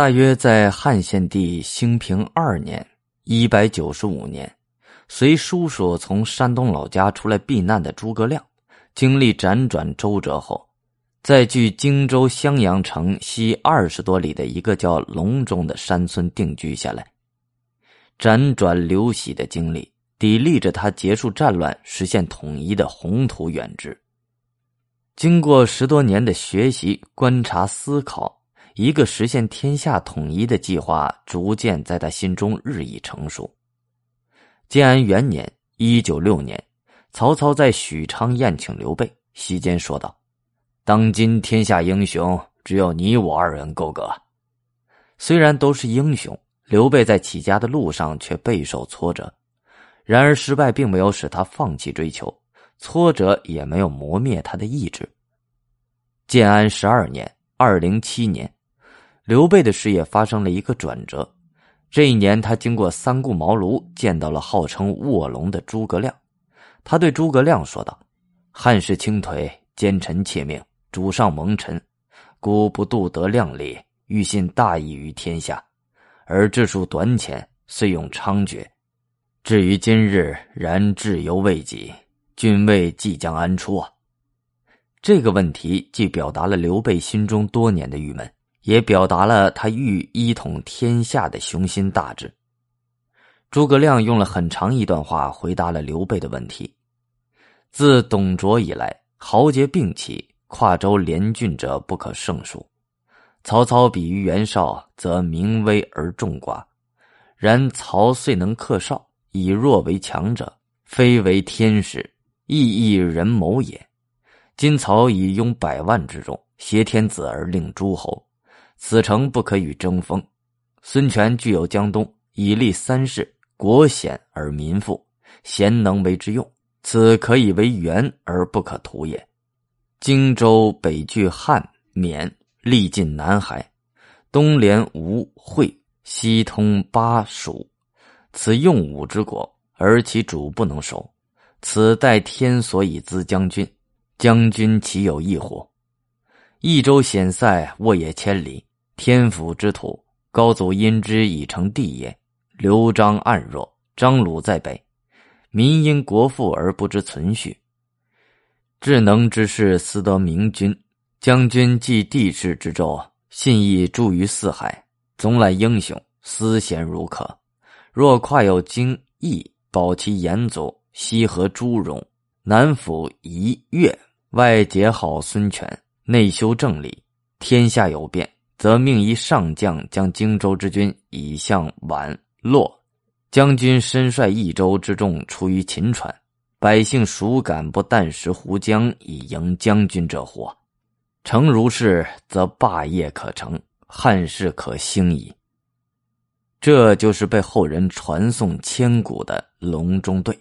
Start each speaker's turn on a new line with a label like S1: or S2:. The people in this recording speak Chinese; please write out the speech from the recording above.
S1: 大约在汉献帝兴平二年（一百九十五年），随叔叔从山东老家出来避难的诸葛亮，经历辗转周折后，在距荆州襄阳城西二十多里的一个叫隆中的山村定居下来。辗转流徙的经历，砥砺着他结束战乱、实现统一的宏图远志。经过十多年的学习、观察、思考。一个实现天下统一的计划逐渐在他心中日益成熟。建安元年（一九六年），曹操在许昌宴请刘备，席间说道：“当今天下英雄，只有你我二人够格。”虽然都是英雄，刘备在起家的路上却备受挫折。然而，失败并没有使他放弃追求，挫折也没有磨灭他的意志。建安十二年（二零七年）。刘备的事业发生了一个转折。这一年，他经过三顾茅庐，见到了号称卧龙的诸葛亮。他对诸葛亮说道：“汉室倾颓，奸臣窃命，主上蒙尘，孤不度得量力，欲信大义于天下。而治术短浅，遂用猖獗。至于今日，然志犹未己，君位即将安出啊？”这个问题既表达了刘备心中多年的郁闷。也表达了他欲一统天下的雄心大志。诸葛亮用了很长一段话回答了刘备的问题。自董卓以来，豪杰并起，跨州连郡者不可胜数。曹操比于袁绍，则名威而众寡；然曹遂能克绍，以弱为强者，非为天时，亦亦人谋也。今曹以拥百万之众，挟天子而令诸侯。此诚不可与争锋。孙权具有江东，以立三世，国险而民富，贤能为之用。此可以为援而不可图也。荆州北据汉、缅，历尽南海，东连吴、会，西通巴蜀。此用武之国，而其主不能守。此待天所以资将军，将军岂有异乎？益州险塞，沃野千里。天府之土，高祖因之以成帝也。刘璋暗弱，张鲁在北，民因国富而不知存续。智能之士思得明君，将军继帝室之胄，信义著于四海，总揽英雄，思贤如渴。若跨有荆益，保其延祖，西河诸戎，南抚夷越，外结好孙权，内修正理，天下有变。则命一上将将荆州之军以向宛洛，将军身率益州之众出于秦川，百姓孰敢不啖食胡浆以迎将军者乎？诚如是，则霸业可成，汉室可兴矣。这就是被后人传颂千古的隆中对。